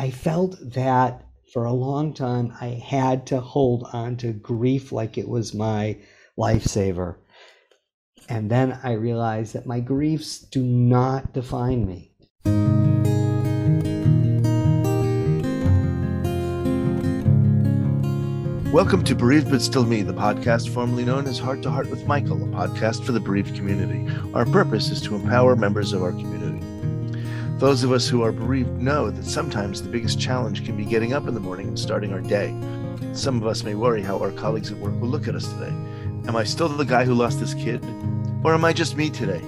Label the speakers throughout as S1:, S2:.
S1: I felt that for a long time I had to hold on to grief like it was my lifesaver. And then I realized that my griefs do not define me.
S2: Welcome to Bereaved But Still Me, the podcast formerly known as Heart to Heart with Michael, a podcast for the bereaved community. Our purpose is to empower members of our community. Those of us who are bereaved know that sometimes the biggest challenge can be getting up in the morning and starting our day. Some of us may worry how our colleagues at work will look at us today. Am I still the guy who lost his kid? Or am I just me today?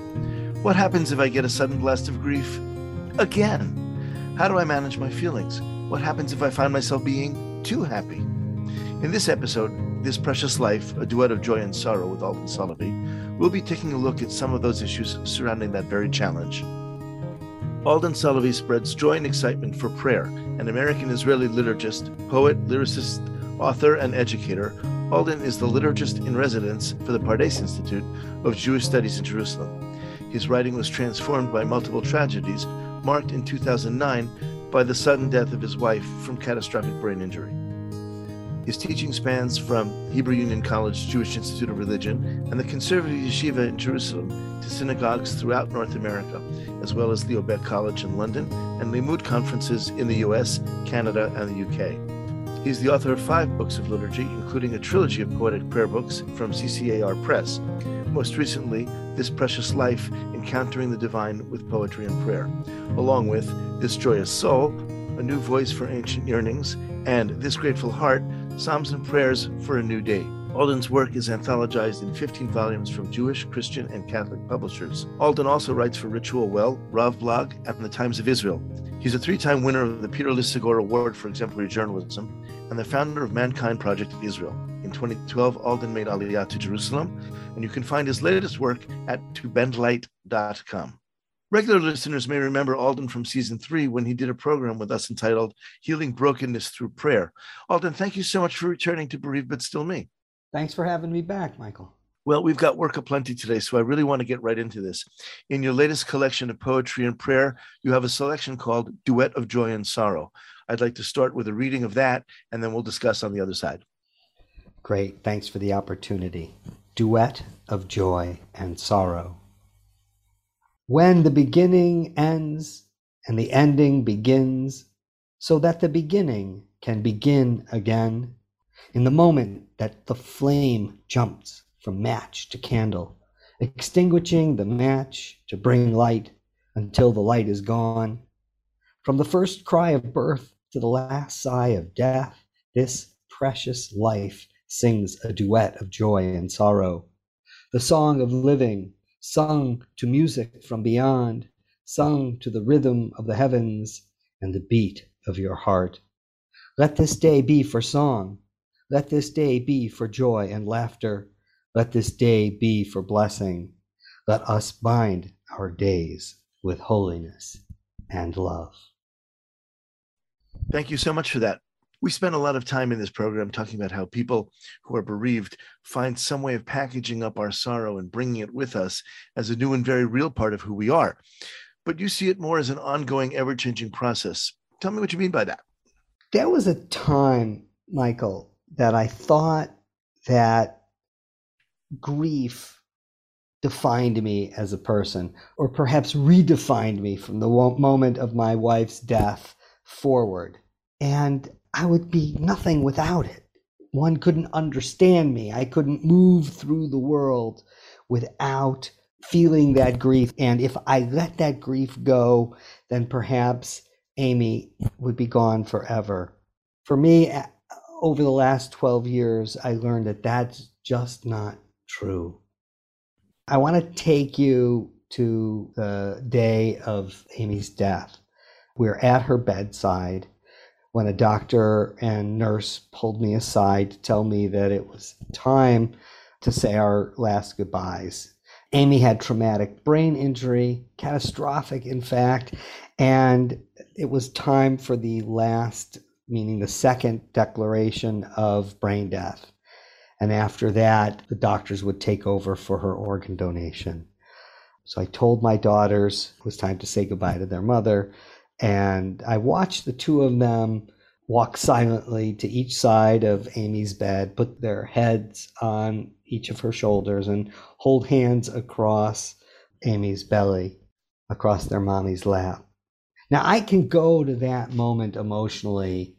S2: What happens if I get a sudden blast of grief? Again. How do I manage my feelings? What happens if I find myself being too happy? In this episode, This Precious Life, a duet of joy and sorrow with Alden Solovy, we'll be taking a look at some of those issues surrounding that very challenge. Alden Solovy spreads joy and excitement for prayer, an American Israeli liturgist, poet, lyricist, author, and educator. Alden is the liturgist in residence for the Pardes Institute of Jewish Studies in Jerusalem. His writing was transformed by multiple tragedies, marked in 2009 by the sudden death of his wife from catastrophic brain injury. His teaching spans from Hebrew Union College Jewish Institute of Religion and the Conservative Yeshiva in Jerusalem to synagogues throughout North America, as well as Leo Baeck College in London and Limmud conferences in the US, Canada, and the UK. He's the author of five books of liturgy, including a trilogy of poetic prayer books from CCAR Press. Most recently, This Precious Life Encountering the Divine with Poetry and Prayer, along with This Joyous Soul, A New Voice for Ancient Yearnings, and This Grateful Heart Psalms and Prayers for a New Day. Alden's work is anthologized in 15 volumes from Jewish, Christian, and Catholic publishers. Alden also writes for Ritualwell, Rav Blog, and the Times of Israel. He's a three time winner of the Peter Lisagor Award for Exemplary Journalism and the founder of Mankind Project of Israel. In 2012, Alden made Aliyah to Jerusalem, and you can find his latest work at tobendlight.com. Regular listeners may remember Alden from season three when he did a program with us entitled Healing Brokenness Through Prayer. Alden, thank you so much for returning to Bereaved But Still Me.
S1: Thanks for having me back, Michael.
S2: Well, we've got work aplenty today, so I really want to get right into this. In your latest collection of poetry and prayer, you have a selection called Duet of Joy and Sorrow. I'd like to start with a reading of that, and then we'll discuss on the other side.
S1: Great. Thanks for the opportunity. Duet of Joy and Sorrow when the beginning ends and the ending begins, so that the beginning can begin again, in the moment that the flame jumps from match to candle, extinguishing the match to bring light until the light is gone. From the first cry of birth to the last sigh of death, this precious life sings a duet of joy and sorrow, the song of living sung to music from beyond, sung to the rhythm of the heavens and the beat of your heart. Let this day be for song. Let this day be for joy and laughter. Let this day be for blessing. Let us bind our days with holiness and love.
S2: Thank you so much for that. We spent a lot of time in this program talking about how people who are bereaved find some way of packaging up our sorrow and bringing it with us as a new and very real part of who we are. But you see it more as an ongoing, ever changing process. Tell me what you mean by that.
S1: There was a time, Michael, that I thought that grief defined me as a person, or perhaps redefined me from the moment of my wife's death forward. And I would be nothing without it. One couldn't understand me. I couldn't move through the world without feeling that grief. And if I let that grief go, then perhaps Amy would be gone forever. For me, over the last 12 years, I learned that that's just not true. I want to take you to the day of Amy's death. We're at her bedside when a doctor and nurse pulled me aside to tell me that it was time to say our last goodbyes. Amy had traumatic brain injury, catastrophic, in fact, and it was time for the last, meaning the second declaration of brain death. And after that, the doctors would take over for her organ donation. So I told my daughters it was time to say goodbye to their mother And I watched the two of them walk silently to each side of Amy's bed, put their heads on each of her shoulders, and hold hands across Amy's belly, across their mommy's lap. Now, I can go to that moment emotionally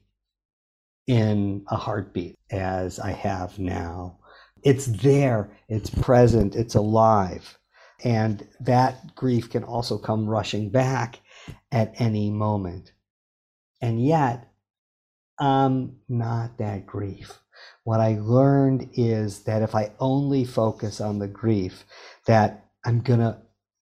S1: in a heartbeat as I have now. It's there, it's present, it's alive. And that grief can also come rushing back at any moment. And yet, I'm not that grief. What I learned is that if I only focus on the grief, that I'm going to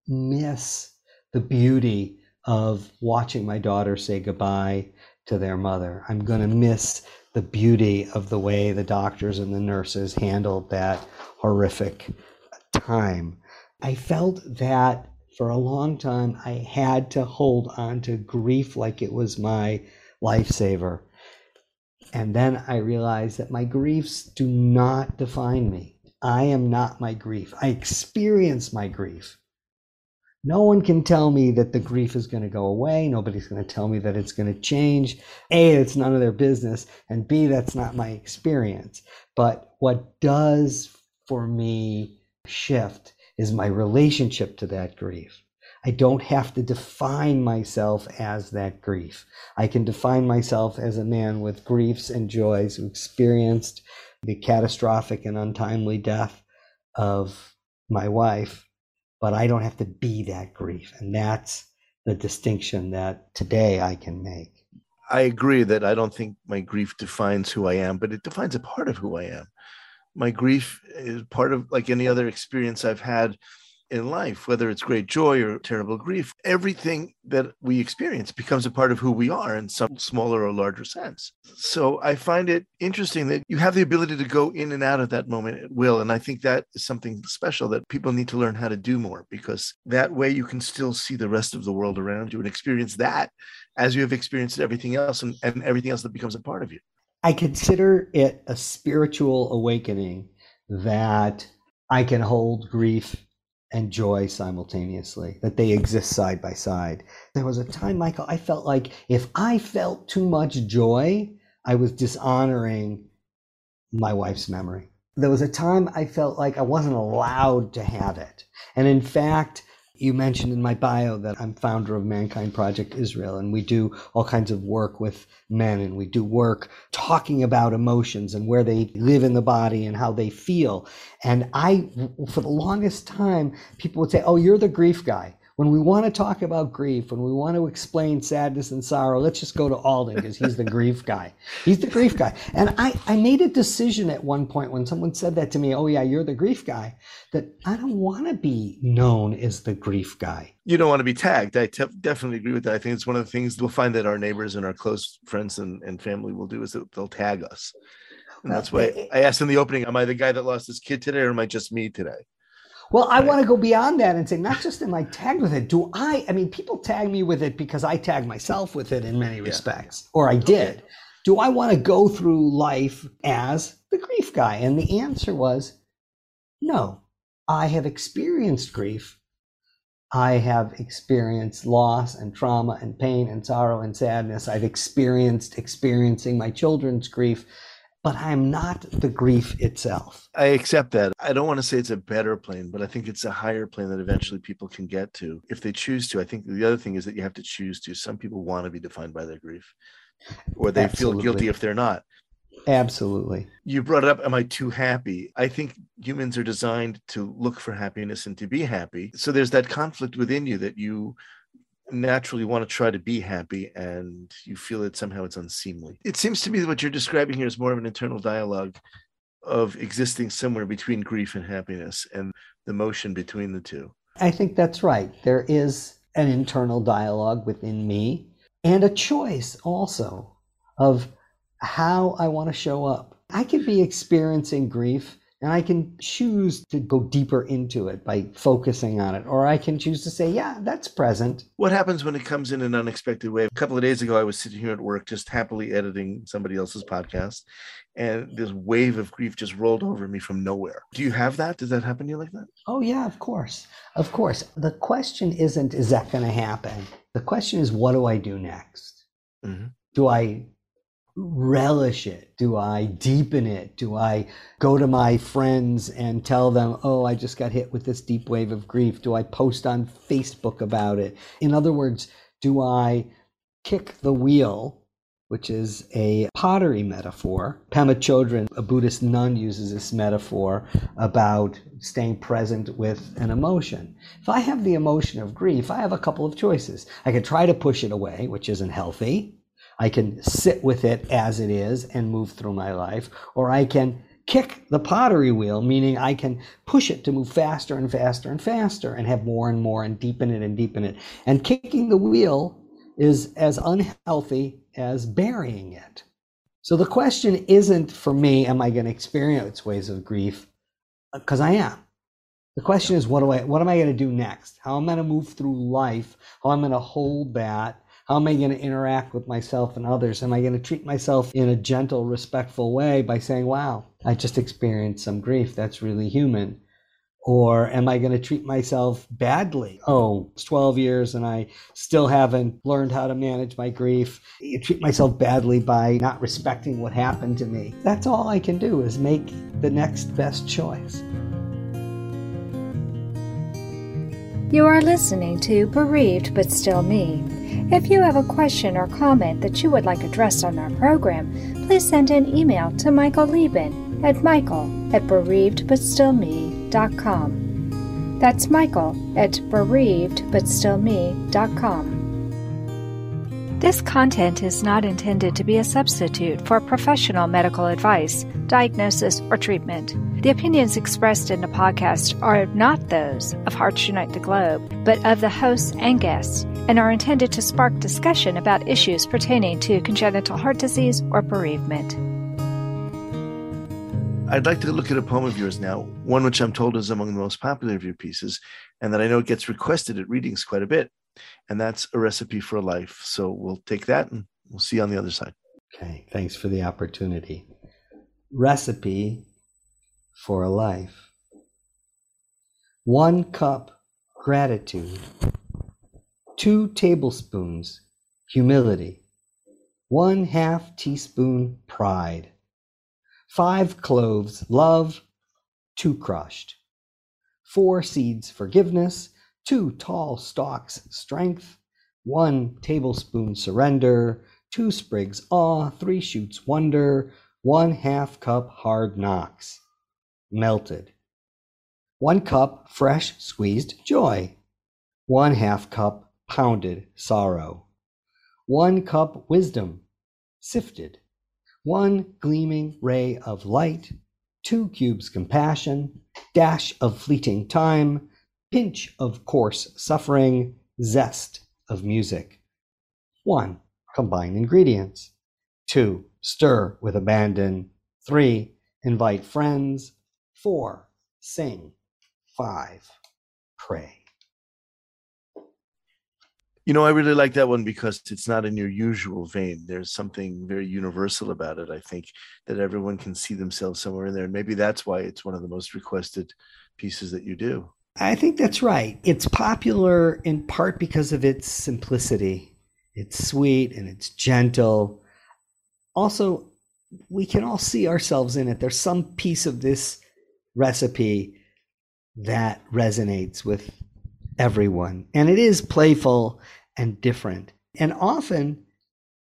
S1: miss the beauty of watching my daughter say goodbye to their mother. I'm going to miss the beauty of the way the doctors and the nurses handled that horrific time. I felt that for a long time I had to hold on to grief like it was my lifesaver. And then I realized that my griefs do not define me. I am not my grief. I experience my grief. No one can tell me that the grief is going to go away. Nobody's going to tell me that it's going to change. A, it's none of their business. And B, that's not my experience. But what does for me shift is my relationship to that grief. I don't have to define myself as that grief. I can define myself as a man with griefs and joys who experienced the catastrophic and untimely death of my wife, but I don't have to be that grief. And that's the distinction that today I can make.
S2: I agree that I don't think my grief defines who I am, but it defines a part of who I am my grief is part of like any other experience I've had in life, whether it's great joy or terrible grief, everything that we experience becomes a part of who we are in some smaller or larger sense. So I find it interesting that you have the ability to go in and out of that moment at will. And I think that is something special that people need to learn how to do more because that way you can still see the rest of the world around you and experience that as you have experienced everything else and, and everything else that becomes a part of you.
S1: I consider it a spiritual awakening that I can hold grief and joy simultaneously, that they exist side by side. There was a time, Michael, I felt like if I felt too much joy, I was dishonoring my wife's memory. There was a time I felt like I wasn't allowed to have it. And in fact, you mentioned in my bio that I'm founder of Mankind Project Israel, and we do all kinds of work with men, and we do work talking about emotions and where they live in the body and how they feel. And I, for the longest time, people would say, Oh, you're the grief guy when we want to talk about grief, when we want to explain sadness and sorrow, let's just go to Alden because he's the grief guy. He's the grief guy. And I, I made a decision at one point when someone said that to me, oh, yeah, you're the grief guy, that I don't want to be known as the grief guy.
S2: You don't want to be tagged. I te- definitely agree with that. I think it's one of the things we'll find that our neighbors and our close friends and, and family will do is that they'll tag us. And that's why I asked in the opening, am I the guy that lost his kid today or am I just me today?
S1: Well, I right. want to go beyond that and say, not just am I tagged with it, do I? I mean, people tag me with it because I tag myself with it in many yeah. respects, or I did. Okay. Do I want to go through life as the grief guy? And the answer was no. I have experienced grief. I have experienced loss and trauma and pain and sorrow and sadness. I've experienced experiencing my children's grief but I'm not the grief itself.
S2: I accept that. I don't want to say it's a better plane, but I think it's a higher plane that eventually people can get to if they choose to. I think the other thing is that you have to choose to. Some people want to be defined by their grief, or they Absolutely. feel guilty if they're not.
S1: Absolutely.
S2: You brought up, am I too happy? I think humans are designed to look for happiness and to be happy. So there's that conflict within you that you naturally want to try to be happy and you feel that somehow it's unseemly. It seems to me that what you're describing here is more of an internal dialogue of existing somewhere between grief and happiness and the motion between the two.
S1: I think that's right. There is an internal dialogue within me and a choice also of how I want to show up. I could be experiencing grief And I can choose to go deeper into it by focusing on it, or I can choose to say, yeah, that's present.
S2: What happens when it comes in an unexpected way? A couple of days ago, I was sitting here at work just happily editing somebody else's podcast, and this wave of grief just rolled over me from nowhere. Do you have that? Does that happen to you like that?
S1: Oh, yeah, of course. Of course. The question isn't, is that going to happen? The question is, what do I do next? Mm-hmm. Do I relish it? Do I deepen it? Do I go to my friends and tell them, oh, I just got hit with this deep wave of grief? Do I post on Facebook about it? In other words, do I kick the wheel? Which is a pottery metaphor. Pema Chodron, a Buddhist nun, uses this metaphor about staying present with an emotion. If I have the emotion of grief, I have a couple of choices. I could try to push it away, which isn't healthy I can sit with it as it is and move through my life, or I can kick the pottery wheel, meaning I can push it to move faster and faster and faster and have more and more and deepen it and deepen it. And kicking the wheel is as unhealthy as burying it. So the question isn't for me, am I going to experience ways of grief? Uh, because I am. The question is, what do I, what am I going to do next? How am I going to move through life? How am I going to hold that? How am I going to interact with myself and others? Am I going to treat myself in a gentle, respectful way by saying, wow, I just experienced some grief. That's really human. Or am I going to treat myself badly? Oh, it's 12 years and I still haven't learned how to manage my grief. You treat myself badly by not respecting what happened to me. That's all I can do is make the next best choice.
S3: You are listening to Bereaved But Still Me. If you have a question or comment that you would like addressed on our program, please send an email to Michael Lieben at michael at bereavedbutstillme.com. That's Michael at bereavedbutstillme.com. This content is not intended to be a substitute for professional medical advice, diagnosis, or treatment. The opinions expressed in the podcast are not those of Hearts Unite the Globe, but of the hosts and guests, and are intended to spark discussion about issues pertaining to congenital heart disease or bereavement.
S2: I'd like to look at a poem of yours now, one which I'm told is among the most popular of your pieces, and that I know gets requested at readings quite a bit and that's a recipe for life. So we'll take that and we'll see you on the other side.
S1: Okay, thanks for the opportunity. Recipe for a life. One cup gratitude, two tablespoons humility, one half teaspoon pride, five cloves love, two crushed, four seeds forgiveness, two tall stalks strength, one tablespoon surrender, two sprigs awe, three shoots wonder, one half cup hard knocks, melted. One cup fresh squeezed joy, one half cup pounded sorrow, one cup wisdom sifted, one gleaming ray of light, two cubes compassion, dash of fleeting time, pinch of coarse suffering, zest of music. 1. Combine ingredients. 2. Stir with abandon. 3. Invite friends. 4. Sing. 5. Pray.
S2: You know, I really like that one because it's not in your usual vein. There's something very universal about it. I think that everyone can see themselves somewhere in there. And maybe that's why it's one of the most requested pieces that you do.
S1: I think that's right. It's popular in part because of its simplicity. It's sweet and it's gentle. Also, we can all see ourselves in it. There's some piece of this recipe that resonates with everyone. And it is playful and different. And often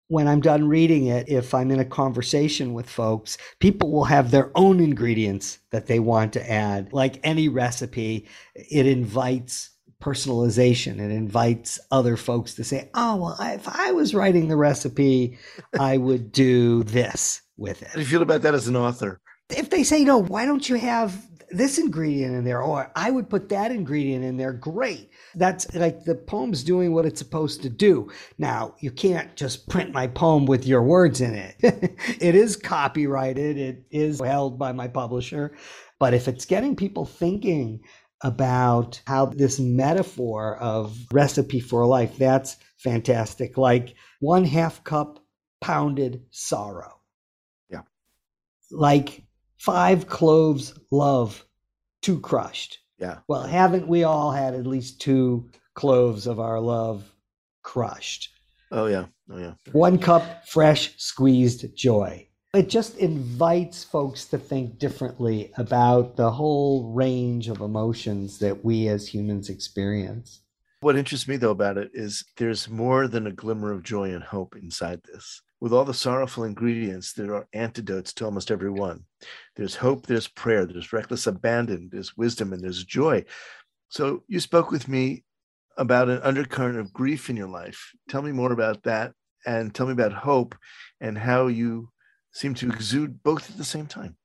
S1: when I'm done reading it, if I'm in a conversation with folks, people will have their own ingredients that they want to add. Like any recipe, it invites personalization. It invites other folks to say, oh, well, if I was writing the recipe, I would do this with it.
S2: How do you feel about that as an author?
S1: If they say, no, why don't you have this ingredient in there, or I would put that ingredient in there, great that's like the poem's doing what it's supposed to do. Now, you can't just print my poem with your words in it. it is copyrighted, it is held by my publisher. But if it's getting people thinking about how this metaphor of recipe for life, that's fantastic. Like one half cup pounded sorrow.
S2: Yeah.
S1: Like five cloves love, two crushed.
S2: Yeah.
S1: Well, haven't we all had at least two cloves of our love crushed?
S2: Oh, yeah. Oh, yeah.
S1: One cup fresh squeezed joy. It just invites folks to think differently about the whole range of emotions that we as humans experience.
S2: What interests me, though, about it is there's more than a glimmer of joy and hope inside this. With all the sorrowful ingredients, there are antidotes to almost every one. There's hope, there's prayer, there's reckless abandon, there's wisdom, and there's joy. So you spoke with me about an undercurrent of grief in your life. Tell me more about that and tell me about hope and how you seem to exude both at the same time.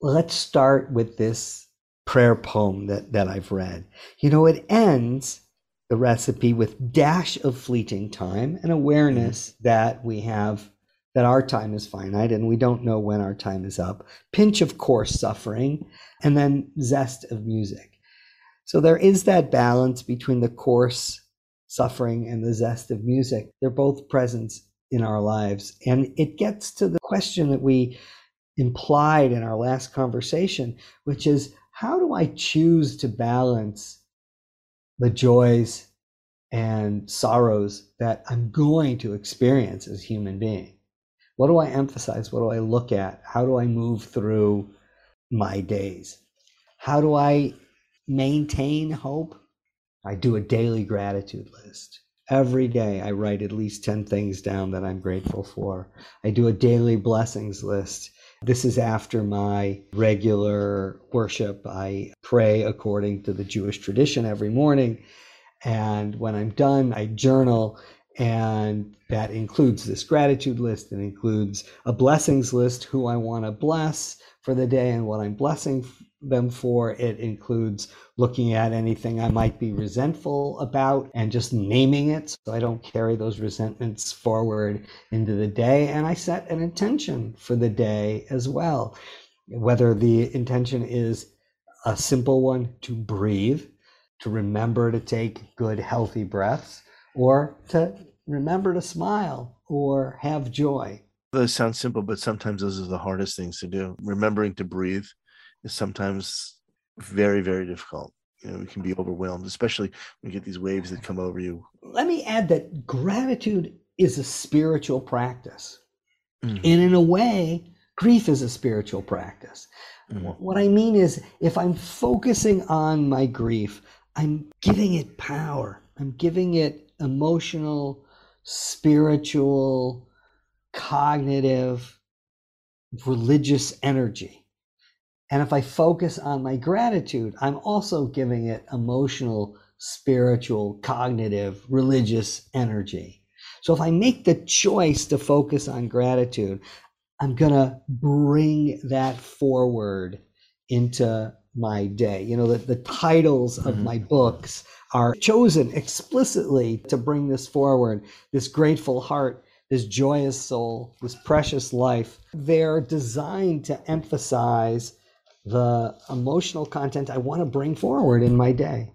S1: Well, let's start with this prayer poem that, that I've read. You know, it ends the recipe with dash of fleeting time and awareness mm-hmm. that we have that our time is finite and we don't know when our time is up pinch of coarse suffering and then zest of music so there is that balance between the coarse suffering and the zest of music they're both present in our lives. And it gets to the question that we implied in our last conversation, which is how do I choose to balance the joys and sorrows that I'm going to experience as a human being? What do I emphasize? What do I look at? How do I move through my days? How do I maintain hope? I do a daily gratitude list. Every day, I write at least 10 things down that I'm grateful for. I do a daily blessings list. This is after my regular worship. I pray according to the Jewish tradition every morning. And when I'm done, I journal. And that includes this gratitude list. It includes a blessings list, who I want to bless for the day and what I'm blessing them for. It includes looking at anything I might be resentful about and just naming it so I don't carry those resentments forward into the day. And I set an intention for the day as well, whether the intention is a simple one to breathe, to remember to take good, healthy breaths, or to remember to smile or have joy.
S2: Those sound simple, but sometimes those are the hardest things to do. Remembering to breathe is sometimes very, very difficult. You know, we can be overwhelmed, especially when you get these waves that come over you.
S1: Let me add that gratitude is a spiritual practice. Mm-hmm. And in a way, grief is a spiritual practice. Mm-hmm. What I mean is, if I'm focusing on my grief, I'm giving it power, I'm giving it emotional, spiritual, cognitive, religious energy. And if I focus on my gratitude, I'm also giving it emotional, spiritual, cognitive, religious energy. So if I make the choice to focus on gratitude, I'm going to bring that forward into my day. You know, the, the titles of mm-hmm. my books are chosen explicitly to bring this forward this grateful heart, this joyous soul, this precious life. They're designed to emphasize the emotional content I want to bring forward in my day.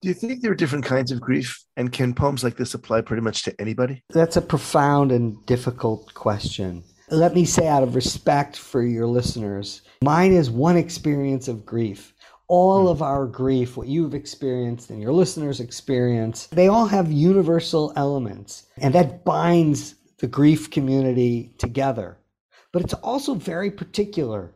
S2: Do you think there are different kinds of grief? And can poems like this apply pretty much to anybody?
S1: That's a profound and difficult question. Let me say, out of respect for your listeners, mine is one experience of grief. All hmm. of our grief, what you've experienced and your listeners experience, they all have universal elements, and that binds the grief community together. But it's also very particular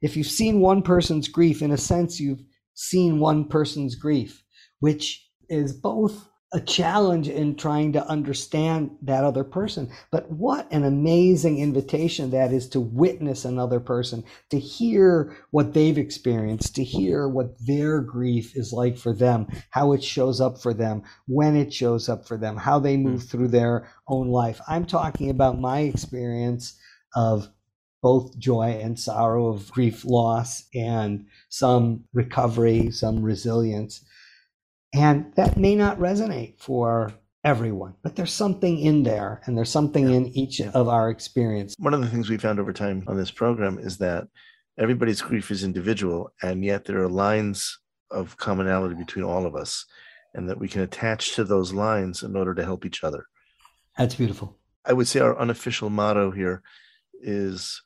S1: if you've seen one person's grief, in a sense, you've seen one person's grief, which is both a challenge in trying to understand that other person. But what an amazing invitation that is to witness another person, to hear what they've experienced, to hear what their grief is like for them, how it shows up for them, when it shows up for them, how they move hmm. through their own life. I'm talking about my experience of both joy and sorrow of grief loss and some recovery, some resilience. And that may not resonate for everyone, but there's something in there and there's something in each of our experience.
S2: One of the things we found over time on this program is that everybody's grief is individual, and yet there are lines of commonality between all of us, and that we can attach to those lines in order to help each other.
S1: That's beautiful.
S2: I would say our unofficial motto here is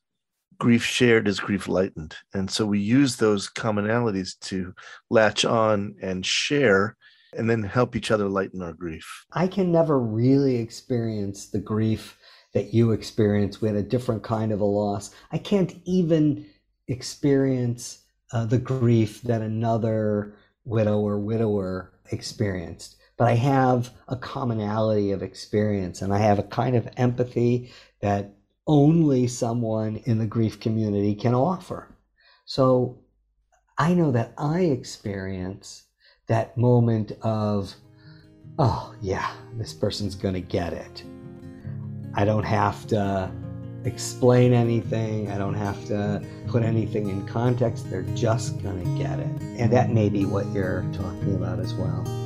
S2: grief shared is grief lightened. And so we use those commonalities to latch on and share and then help each other lighten our grief.
S1: I can never really experience the grief that you experience with a different kind of a loss. I can't even experience uh, the grief that another widow or widower experienced. But I have a commonality of experience and I have a kind of empathy that only someone in the grief community can offer. So I know that I experience that moment of, oh, yeah, this person's going to get it. I don't have to explain anything, I don't have to put anything in context. They're just going to get it. And that may be what you're talking about as well.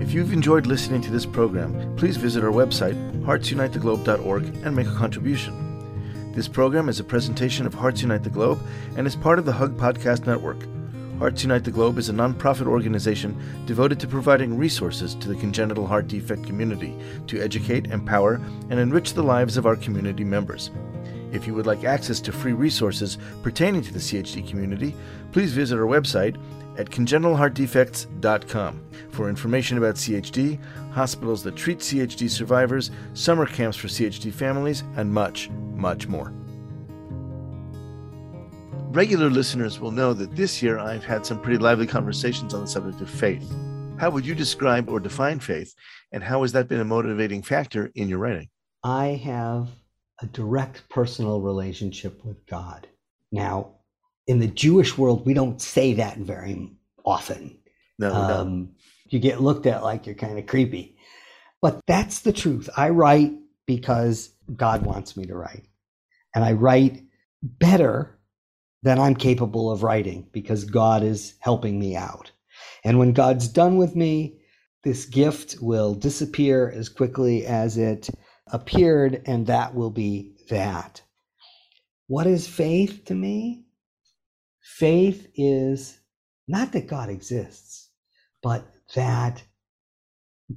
S2: If you've enjoyed listening to this program, please visit our website, heartsunitetheglobe.org, and make a contribution. This program is a presentation of Hearts Unite the Globe and is part of the Hug Podcast Network. Hearts Unite the Globe is a nonprofit organization devoted to providing resources to the congenital heart defect community to educate, empower, and enrich the lives of our community members. If you would like access to free resources pertaining to the CHD community, please visit our website at congenitalheartdefects.com for information about CHD, hospitals that treat CHD survivors, summer camps for CHD families, and much, much more. Regular listeners will know that this year I've had some pretty lively conversations on the subject of faith. How would you describe or define faith, and how has that been a motivating factor in your writing?
S1: I have a direct personal relationship with God. Now, in the Jewish world, we don't say that very often.
S2: No,
S1: um, you get looked at like you're kind of creepy. But that's the truth. I write because God wants me to write. And I write better than I'm capable of writing because God is helping me out. And when God's done with me, this gift will disappear as quickly as it appeared, and that will be that. What is faith to me? Faith is not that God exists, but that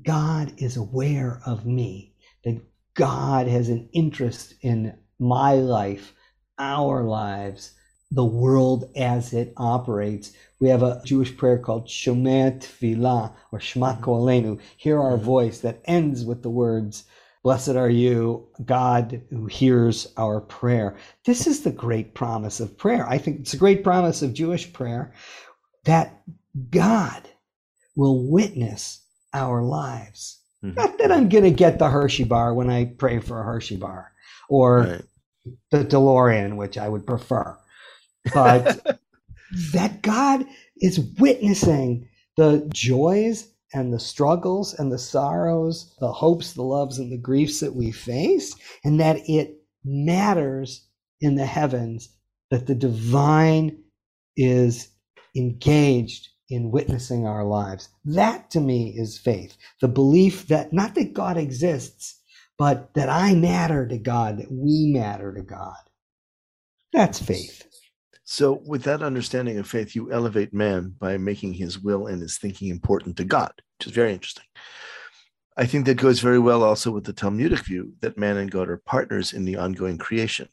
S1: God is aware of me, that God has an interest in my life, our lives, the world as it operates. We have a Jewish prayer called Shomer Tefillah or Shema mm-hmm. Kolenu, hear our mm-hmm. voice, that ends with the words, Blessed are you, God who hears our prayer. This is the great promise of prayer. I think it's a great promise of Jewish prayer that God will witness our lives. Mm-hmm. Not that I'm going to get the Hershey bar when I pray for a Hershey bar or right. the DeLorean, which I would prefer, but that God is witnessing the joys and the struggles and the sorrows, the hopes, the loves, and the griefs that we face, and that it matters in the heavens that the divine is engaged in witnessing our lives. That to me is faith. The belief that not that God exists, but that I matter to God, that we matter to God. That's faith.
S2: So, with that understanding of faith, you elevate man by making his will and his thinking important to God, which is very interesting. I think that goes very well also with the Talmudic view that man and God are partners in the ongoing creation,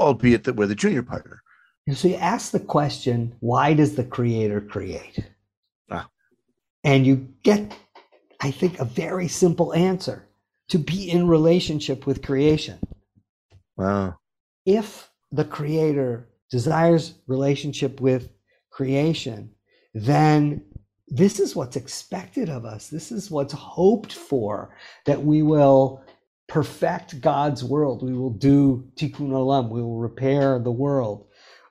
S2: albeit that we're the junior partner.
S1: And so you ask the question, why does the creator create? Ah. And you get, I think, a very simple answer to be in relationship with creation.
S2: Wow.
S1: If the creator desires relationship with creation, then this is what's expected of us. This is what's hoped for that we will perfect God's world. We will do tikkun olam. We will repair the world.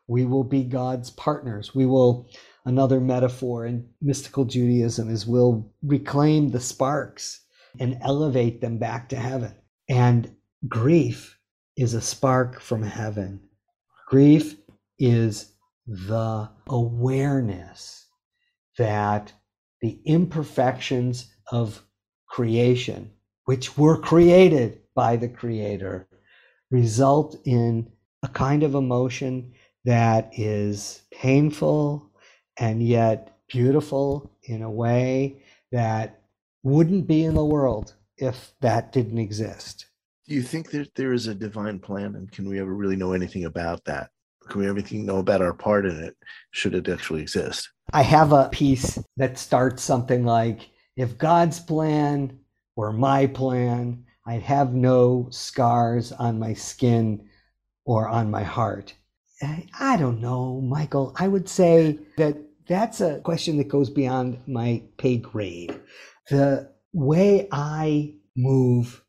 S1: We will be God's partners. We will, another metaphor in mystical Judaism is we'll reclaim the sparks and elevate them back to heaven. And grief is a spark from heaven. Grief is the awareness that the imperfections of creation, which were created by the Creator, result in a kind of emotion that is painful and yet beautiful in a way that wouldn't be in the world if that didn't exist.
S2: Do you think that there is a divine plan, and can we ever really know anything about that? Can we everything know about our part in it? Should it actually exist?
S1: I have a piece that starts something like, "If God's plan were my plan, I'd have no scars on my skin or on my heart." I don't know, Michael. I would say that that's a question that goes beyond my pay grade. The way I move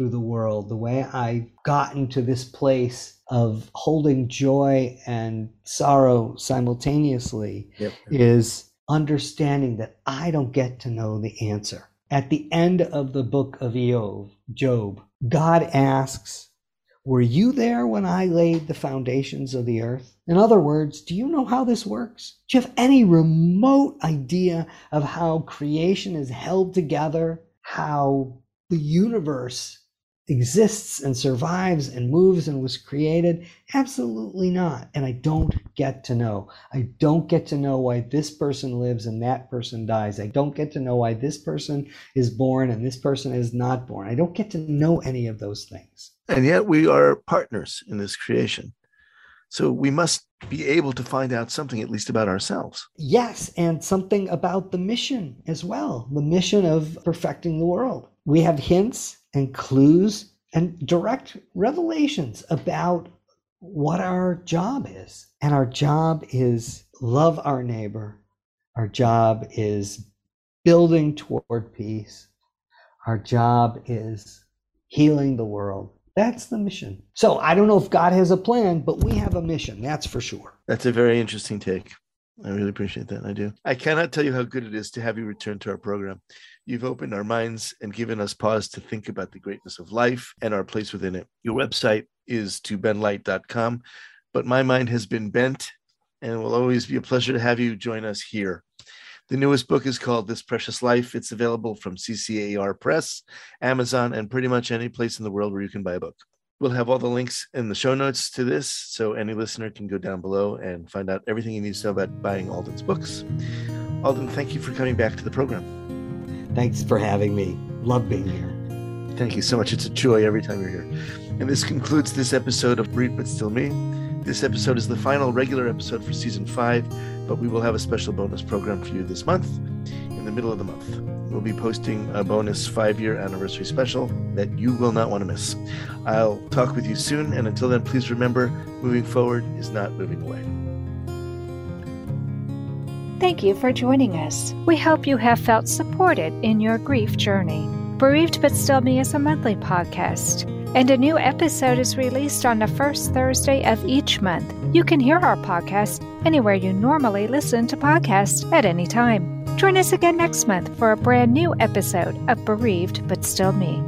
S1: through the world, the way I've gotten to this place of holding joy and sorrow simultaneously
S2: Yep.
S1: is understanding that I don't get to know the answer. At the end of the book of Job, Job, God asks, Were you there when I laid the foundations of the earth? In other words, do you know how this works? Do you have any remote idea of how creation is held together, how the universe exists and survives and moves and was created? Absolutely not. And I don't get to know. I don't get to know why this person lives and that person dies. I don't get to know why this person is born and this person is not born. I don't get to know any of those things.
S2: And yet we are partners in this creation. So we must be able to find out something at least about ourselves.
S1: Yes, and something about the mission as well the mission of perfecting the world. We have hints and clues and direct revelations about what our job is. And our job is love our neighbor. Our job is building toward peace. Our job is healing the world. That's the mission. So I don't know if God has a plan, but we have a mission. That's for sure.
S2: That's a very interesting take. I really appreciate that. I do. I cannot tell you how good it is to have you return to our program. You've opened our minds and given us pause to think about the greatness of life and our place within it. Your website is tobendlight.com, but my mind has been bent and it will always be a pleasure to have you join us here. The newest book is called This Precious Life. It's available from CCAR Press, Amazon, and pretty much any place in the world where you can buy a book. We'll have all the links in the show notes to this, so any listener can go down below and find out everything he needs to know about buying Alden's books. Alden, thank you for coming back to the program.
S1: Thanks for having me. Love being here.
S2: Thank you so much. It's a joy every time you're here. And this concludes this episode of Bereaved But Still Me. This episode is the final regular episode for season five, but we will have a special bonus program for you this month in the middle of the month. We'll be posting a bonus five year anniversary special that you will not want to miss. I'll talk with you soon, and until then, please remember moving forward is not moving away.
S3: Thank you for joining us. We hope you have felt supported in your grief journey. Bereaved But Still Me is a monthly podcast, and a new episode is released on the first Thursday of each month. You can hear our podcast anywhere you normally listen to podcasts at any time. Join us again next month for a brand new episode of Bereaved But Still Me.